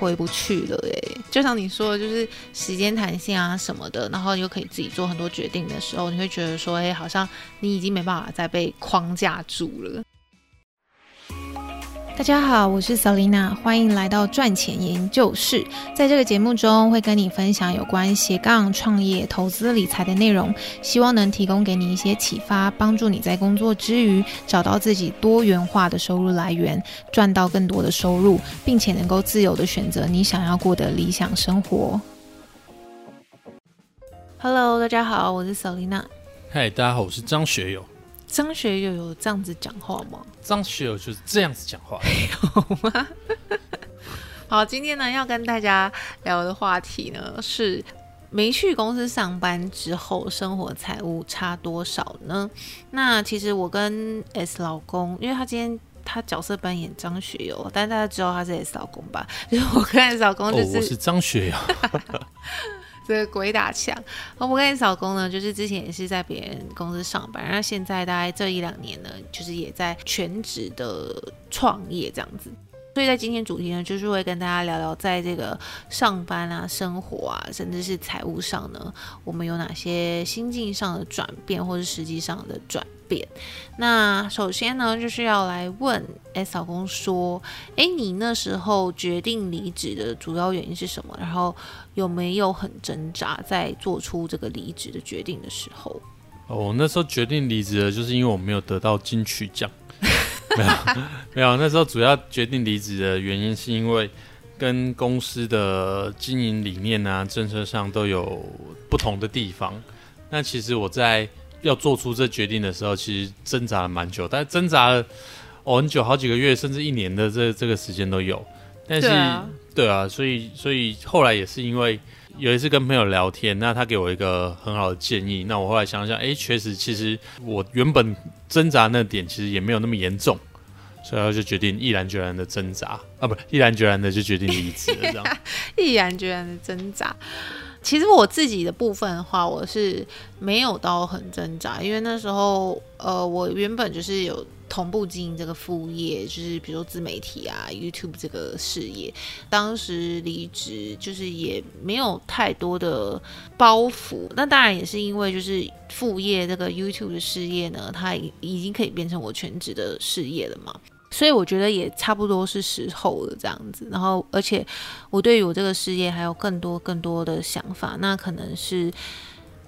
回不去了哎。就像你说的，就是时间弹性啊什么的，然后又可以自己做很多决定的时候，你会觉得说，哎，好像你已经没办法再被框架住了。大家好，我是 Selina，欢迎来到赚钱研究室。在这个节目中，会跟你分享有关斜杠创业、投资理财的内容，希望能提供给你一些启发，帮助你在工作之余找到自己多元化的收入来源，赚到更多的收入，并且能够自由地选择你想要过的理想生活。Hello，大家好，我是 Selina。嗨，大家好，我是张学友。张学友有这样子讲话吗？张学友就是这样子讲话，有吗？好，今天呢要跟大家聊的话题呢是没去公司上班之后，生活财务差多少呢？那其实我跟 S 老公，因为他今天他角色扮演张学友，但大家知道他是 S 老公吧？就 是我跟 S 老公就是、哦、我是张学友。这个鬼打墙。我跟你老公呢，就是之前也是在别人公司上班，那现在大概这一两年呢，就是也在全职的创业这样子。所以在今天主题呢，就是会跟大家聊聊，在这个上班啊、生活啊，甚至是财务上呢，我们有哪些心境上的转变，或是实际上的转那首先呢，就是要来问 S 老公说：哎，你那时候决定离职的主要原因是什么？然后有没有很挣扎在做出这个离职的决定的时候？哦，那时候决定离职的就是因为我没有得到金曲奖。没有，没有。那时候主要决定离职的原因，是因为跟公司的经营理念啊、政策上都有不同的地方。那其实我在要做出这决定的时候，其实挣扎了蛮久，但挣扎了哦很久，好几个月，甚至一年的这这个时间都有。但是，对啊，对啊，所以所以后来也是因为有一次跟朋友聊天，那他给我一个很好的建议。那我后来想想，哎，确实，其实我原本挣扎那点其实也没有那么严重，所以我就决定毅然决然的挣扎啊，不，毅然决然的就决定离职了，这样。毅然决然的挣扎。其实我自己的部分的话，我是没有到很挣扎，因为那时候，呃，我原本就是有同步经营这个副业，就是比如说自媒体啊、YouTube 这个事业。当时离职就是也没有太多的包袱，那当然也是因为就是副业这个 YouTube 的事业呢，它已经可以变成我全职的事业了嘛。所以我觉得也差不多是时候了，这样子。然后，而且我对于我这个事业还有更多更多的想法。那可能是，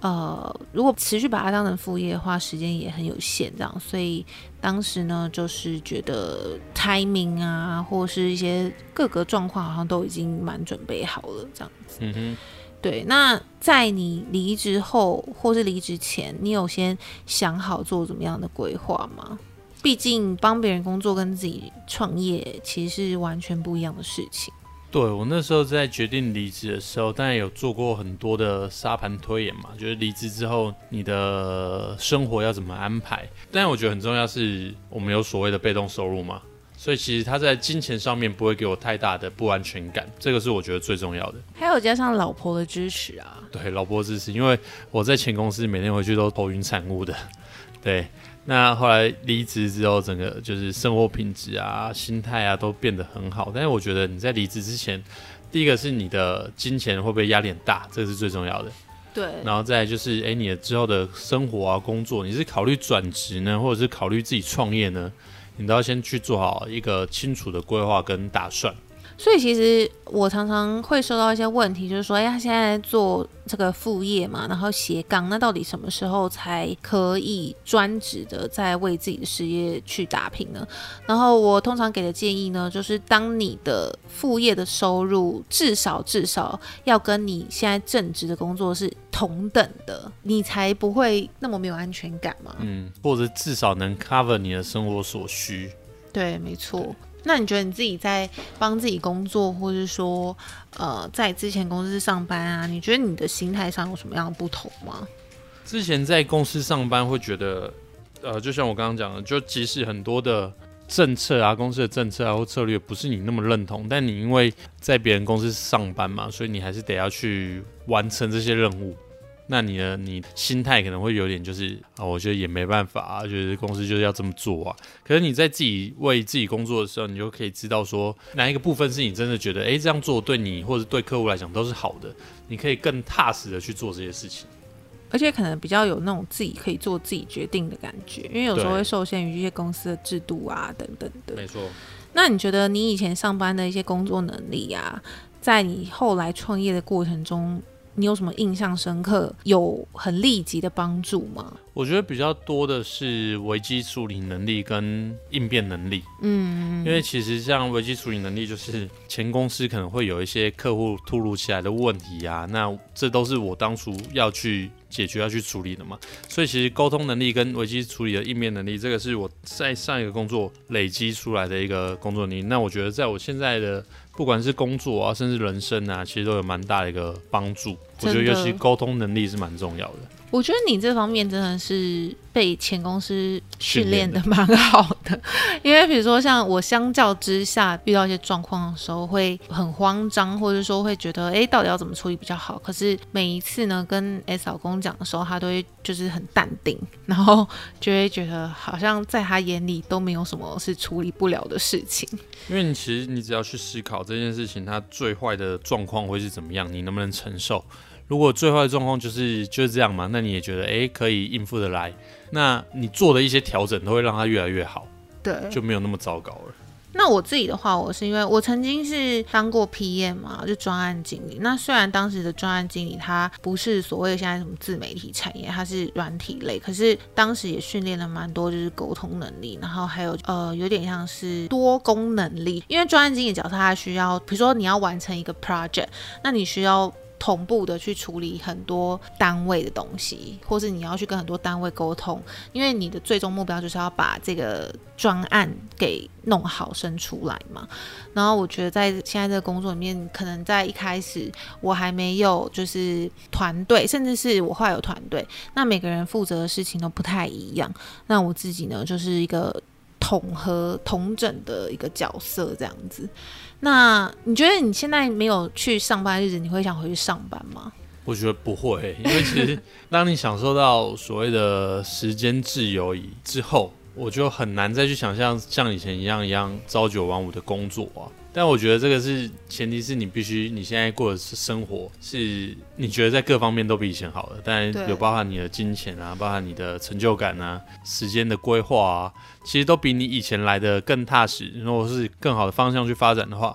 呃，如果持续把它当成副业的话，时间也很有限，这样。所以当时呢，就是觉得 timing 啊，或是一些各个状况，好像都已经蛮准备好了，这样子。嗯哼。对。那在你离职后，或是离职前，你有先想好做怎么样的规划吗？毕竟帮别人工作跟自己创业其实是完全不一样的事情。对，我那时候在决定离职的时候，当然有做过很多的沙盘推演嘛，就是离职之后你的生活要怎么安排。但我觉得很重要是我们有所谓的被动收入嘛，所以其实他在金钱上面不会给我太大的不安全感，这个是我觉得最重要的。还有加上老婆的支持啊，对，老婆支持，因为我在前公司每天回去都头晕产物的，对。那后来离职之后，整个就是生活品质啊、心态啊都变得很好。但是我觉得你在离职之前，第一个是你的金钱会不会压力很大，这个是最重要的。对。然后再来就是，哎、欸，你的之后的生活啊、工作，你是考虑转职呢，或者是考虑自己创业呢？你都要先去做好一个清楚的规划跟打算。所以其实我常常会收到一些问题，就是说，哎，他现在做这个副业嘛，然后斜杠，那到底什么时候才可以专职的在为自己的事业去打拼呢？然后我通常给的建议呢，就是当你的副业的收入至少至少要跟你现在正职的工作是同等的，你才不会那么没有安全感嘛。嗯，或者至少能 cover 你的生活所需。对，没错。那你觉得你自己在帮自己工作，或是说，呃，在之前公司上班啊，你觉得你的心态上有什么样的不同吗？之前在公司上班会觉得，呃，就像我刚刚讲的，就即使很多的政策啊，公司的政策啊或策略不是你那么认同，但你因为在别人公司上班嘛，所以你还是得要去完成这些任务。那你的你心态可能会有点就是啊，我觉得也没办法啊，就是公司就是要这么做啊。可是你在自己为自己工作的时候，你就可以知道说哪一个部分是你真的觉得，哎，这样做对你或者对客户来讲都是好的，你可以更踏实的去做这些事情。而且可能比较有那种自己可以做自己决定的感觉，因为有时候会受限于一些公司的制度啊等等的。没错。那你觉得你以前上班的一些工作能力啊，在你后来创业的过程中，你有什么印象深刻、有很立即的帮助吗？我觉得比较多的是危机处理能力跟应变能力。嗯，因为其实像危机处理能力，就是前公司可能会有一些客户突如其来的问题啊，那这都是我当初要去解决、要去处理的嘛。所以其实沟通能力跟危机处理的应变能力，这个是我在上一个工作累积出来的一个工作能力。那我觉得在我现在的。不管是工作啊，甚至人生啊，其实都有蛮大的一个帮助。我觉得尤其沟通能力是蛮重要的。我觉得你这方面真的是被前公司训练的蛮好的，因为比如说像我相较之下遇到一些状况的时候会很慌张，或者说会觉得哎，到底要怎么处理比较好？可是每一次呢，跟 S 老公讲的时候，他都会就是很淡定，然后就会觉得好像在他眼里都没有什么是处理不了的事情。因为你其实你只要去思考这件事情，它最坏的状况会是怎么样，你能不能承受？如果最坏的状况就是就是这样嘛，那你也觉得哎可以应付得来，那你做的一些调整都会让它越来越好，对，就没有那么糟糕了。那我自己的话，我是因为我曾经是当过 PM 嘛，就专案经理。那虽然当时的专案经理他不是所谓的现在什么自媒体产业，他是软体类，可是当时也训练了蛮多就是沟通能力，然后还有呃有点像是多功能力，因为专案经理角色他需要，比如说你要完成一个 project，那你需要。同步的去处理很多单位的东西，或是你要去跟很多单位沟通，因为你的最终目标就是要把这个专案给弄好生出来嘛。然后我觉得在现在这个工作里面，可能在一开始我还没有就是团队，甚至是我后来有团队，那每个人负责的事情都不太一样。那我自己呢，就是一个统合统整的一个角色这样子。那你觉得你现在没有去上班的日子，你会想回去上班吗？我觉得不会，因为其实当你享受到所谓的时间自由以之后，我就很难再去想象像以前一样一样朝九晚五的工作啊。但我觉得这个是前提，是你必须你现在过的是生活，是你觉得在各方面都比以前好了，但有包含你的金钱啊，包含你的成就感啊，时间的规划啊，其实都比你以前来的更踏实。如果是更好的方向去发展的话，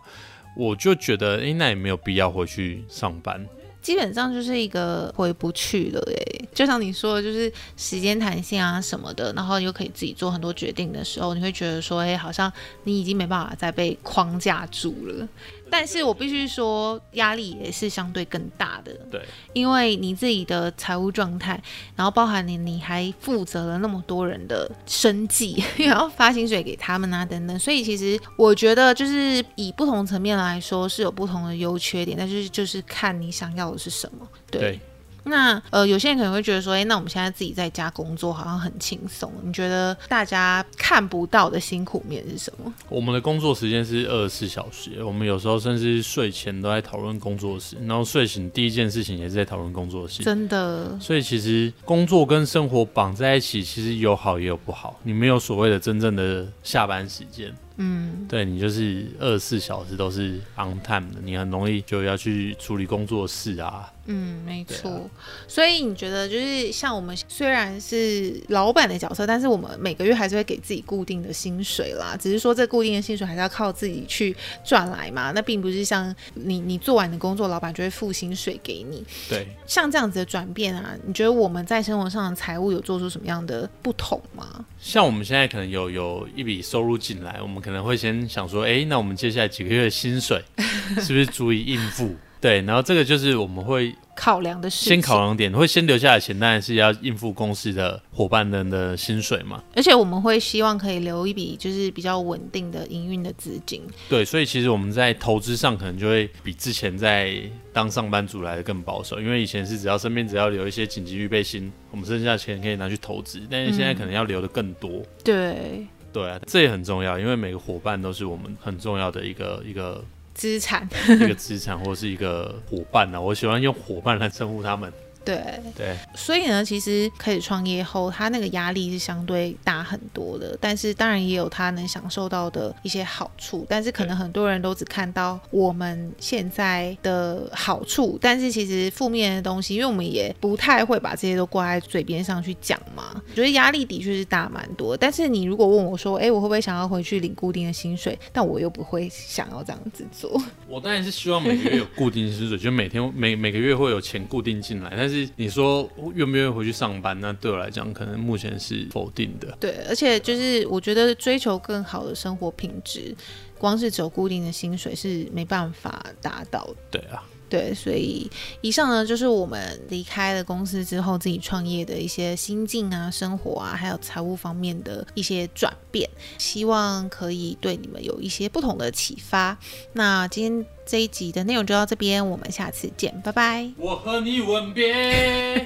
我就觉得，诶，那也没有必要回去上班。基本上就是一个回不去了，诶，就像你说的，就是时间弹性啊什么的，然后又可以自己做很多决定的时候，你会觉得说，诶，好像你已经没办法再被框架住了。但是我必须说，压力也是相对更大的。对，因为你自己的财务状态，然后包含你，你还负责了那么多人的生计，然后发薪水给他们啊，等等。所以其实我觉得，就是以不同层面来说，是有不同的优缺点，但是就是看你想要的是什么。对。对那呃，有些人可能会觉得说，哎，那我们现在自己在家工作好像很轻松。你觉得大家看不到的辛苦面是什么？我们的工作时间是二十四小时，我们有时候甚至睡前都在讨论工作室，然后睡醒第一件事情也是在讨论工作室。真的。所以其实工作跟生活绑在一起，其实有好也有不好。你没有所谓的真正的下班时间。嗯，对，你就是二十四小时都是 on time 的，你很容易就要去处理工作室啊。嗯，没错。啊、所以你觉得就是像我们虽然是老板的角色，但是我们每个月还是会给自己固定的薪水啦。只是说这固定的薪水还是要靠自己去赚来嘛。那并不是像你你做完的工作，老板就会付薪水给你。对，像这样子的转变啊，你觉得我们在生活上的财务有做出什么样的不同吗？像我们现在可能有有一笔收入进来，我们可能会先想说，哎，那我们接下来几个月的薪水 是不是足以应付？对，然后这个就是我们会考量的先考量点会先留下来的钱，当然是要应付公司的伙伴们的薪水嘛。而且我们会希望可以留一笔就是比较稳定的营运的资金。对，所以其实我们在投资上可能就会比之前在当上班族来的更保守，因为以前是只要身边只要留一些紧急预备金，我们剩下的钱可以拿去投资，但是现在可能要留的更多。嗯、对，对啊，这也很重要，因为每个伙伴都是我们很重要的一个一个。资产，一个资产或是一个伙伴呢、啊？我喜欢用伙伴来称呼他们。对对，所以呢，其实开始创业后，他那个压力是相对大很多的，但是当然也有他能享受到的一些好处，但是可能很多人都只看到我们现在的好处，但是其实负面的东西，因为我们也不太会把这些都挂在嘴边上去讲嘛，我觉得压力的确是大蛮多。但是你如果问我说，哎，我会不会想要回去领固定的薪水？但我又不会想要这样子做。我当然是希望每个月有固定薪水，就每天每每个月会有钱固定进来。但是你说愿不愿意回去上班？那对我来讲，可能目前是否定的。对，而且就是我觉得追求更好的生活品质，光是走固定的薪水是没办法达到的。对啊。对，所以以上呢，就是我们离开了公司之后自己创业的一些心境啊、生活啊，还有财务方面的一些转变，希望可以对你们有一些不同的启发。那今天这一集的内容就到这边，我们下次见，拜拜。我和你吻别，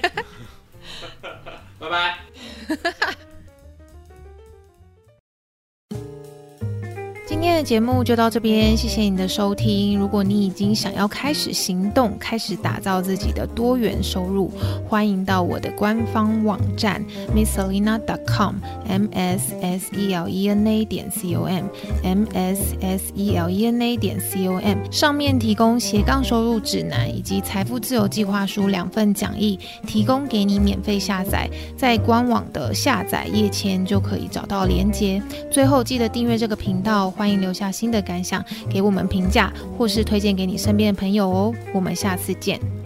拜拜。节目就到这边，谢谢你的收听。如果你已经想要开始行动，开始打造自己的多元收入，欢迎到我的官方网站 misselena.com，m s s e l e n a 点 c o m，m s s e l e n a 点 c o m，上面提供斜杠收入指南以及财富自由计划书两份讲义，提供给你免费下载，在官网的下载页签就可以找到连接。最后记得订阅这个频道，欢迎留。留下新的感想，给我们评价，或是推荐给你身边的朋友哦。我们下次见。